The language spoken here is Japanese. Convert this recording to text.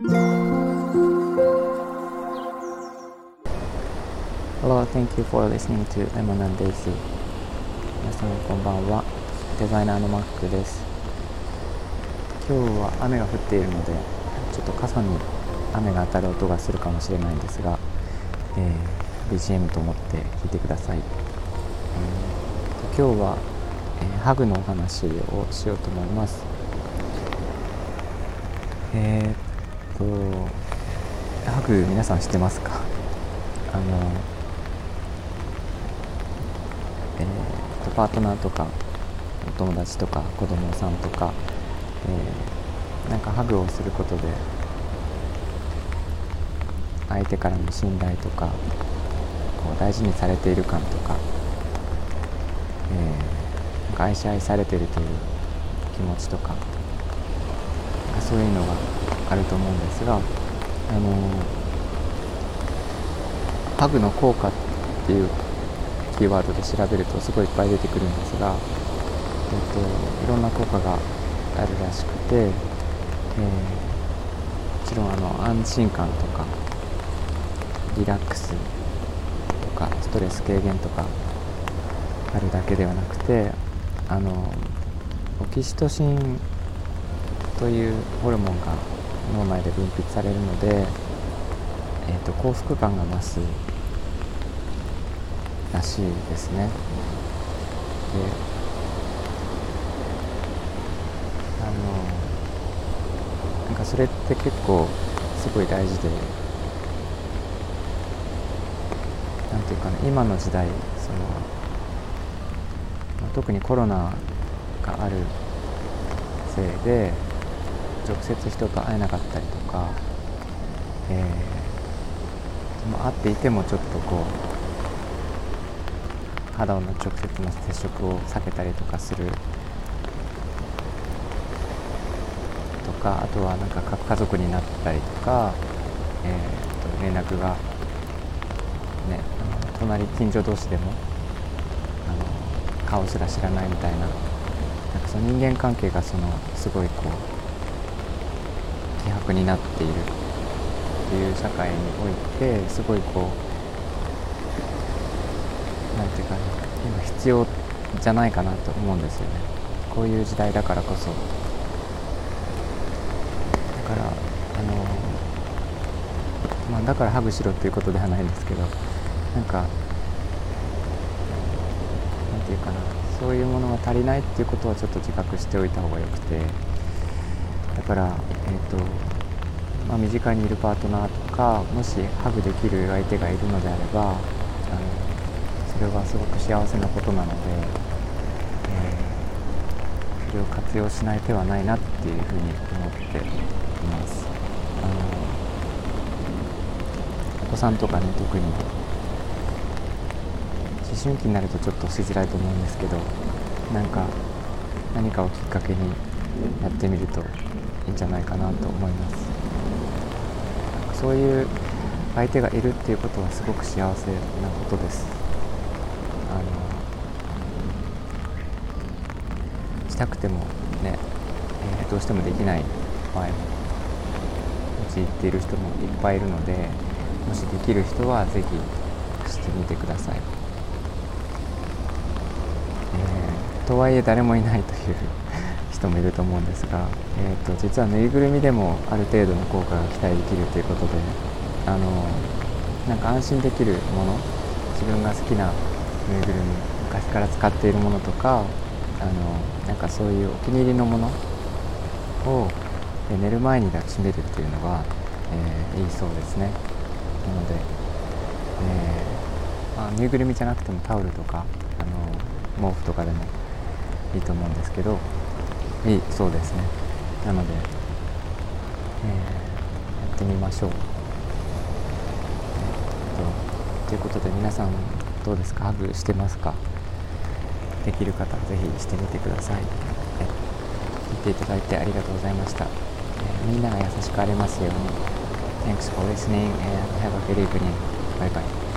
Hello, thank you for listening to Lemon and Daisy. 皆さんこんばんは。デザイナーのマックです。今日は雨が降っているのでちょっと傘に雨が当たる音がするかもしれないんですが、えー、BGM と思って聞いてください、えー、今日は、えー、ハグのお話をしようと思います。えー、とハグ皆さん知ってますか？あのえー、とパートナーとかお友達とか子供さんとか、えー、なんかハグをすることで相手からの信頼とかこう大事にされている感とか,、えー、愛し愛されてるという気持ちとかそういうのがあると思うんですが、あのハグの効果っていうキーワードで調べるとすごいいっぱい出てくるんですが、えっと、いろんな効果があるらしくて、えー、もちろんあの安心感とかリラックスとかストレス軽減とかあるだけではなくてあのオキシトシンというホルモンが脳内で分泌されるので、えーと、幸福感が増すらしいですね。であのなんかそれって結構すごい大事でなんていうかね今の時代その、まあ、特にコロナがあるせいで直接人と会えなかったりとか、えー、会っていてもちょっとこう肌の直接の接触を避けたりとかするとかあとはなんか家族になったりとか、えー、と連絡がね隣近所同士でもあの顔すら知らないみたいななんかその人間関係がそのすごいこう希薄になっているっていう社会においてすごいこう何て言うかな今必要じゃないかなと思うんですよね。こういう時代だからこそ。だからあのまあだからハグしろっていうことではないんですけどなんかなんていうかなそういうものが足りないっていうことはちょっと自覚しておいた方がよくて。だから、えーとまあ、身近にいるパートナーとかもしハグできる相手がいるのであればあのそれはすごく幸せなことなので、えー、それを活用しない手はないなっていうふうに思っています。あのお子さんとかね特に思春期になるとちょっとしづらいと思うんですけどなんか何かをきっかけにやってみるといいんじゃないかなと思います。そういう相手がいるっていうことはすごく幸せなことです。あのしたくてもね、えー、どうしてもできない場合も陥っている人もいっぱいいるのでもしできる人は是非してみてください、えー、とはいえ誰もいないという人もいると思うんですが、えーと、実はぬいぐるみでもある程度の効果が期待できるということであのなんか安心できるもの自分が好きなぬいぐるみ昔から使っているものとかあのなんかそういうお気に入りのものを寝る前に抱きしめるっていうのが、えー、いいそうですね。なので、えー、まあ、ぬいぐるみじゃなくてもタオルとかあの毛布とかでもいいと思うんですけどいいそうですね。なので、えー、やってみましょう、とということで皆さんどうですか？ハグしてますか？できる方ぜひしてみてください、えー、聞いていただいてありがとうございました、えー、みんなが優しくありますように。Thanks for listening and have a good evening. Bye bye.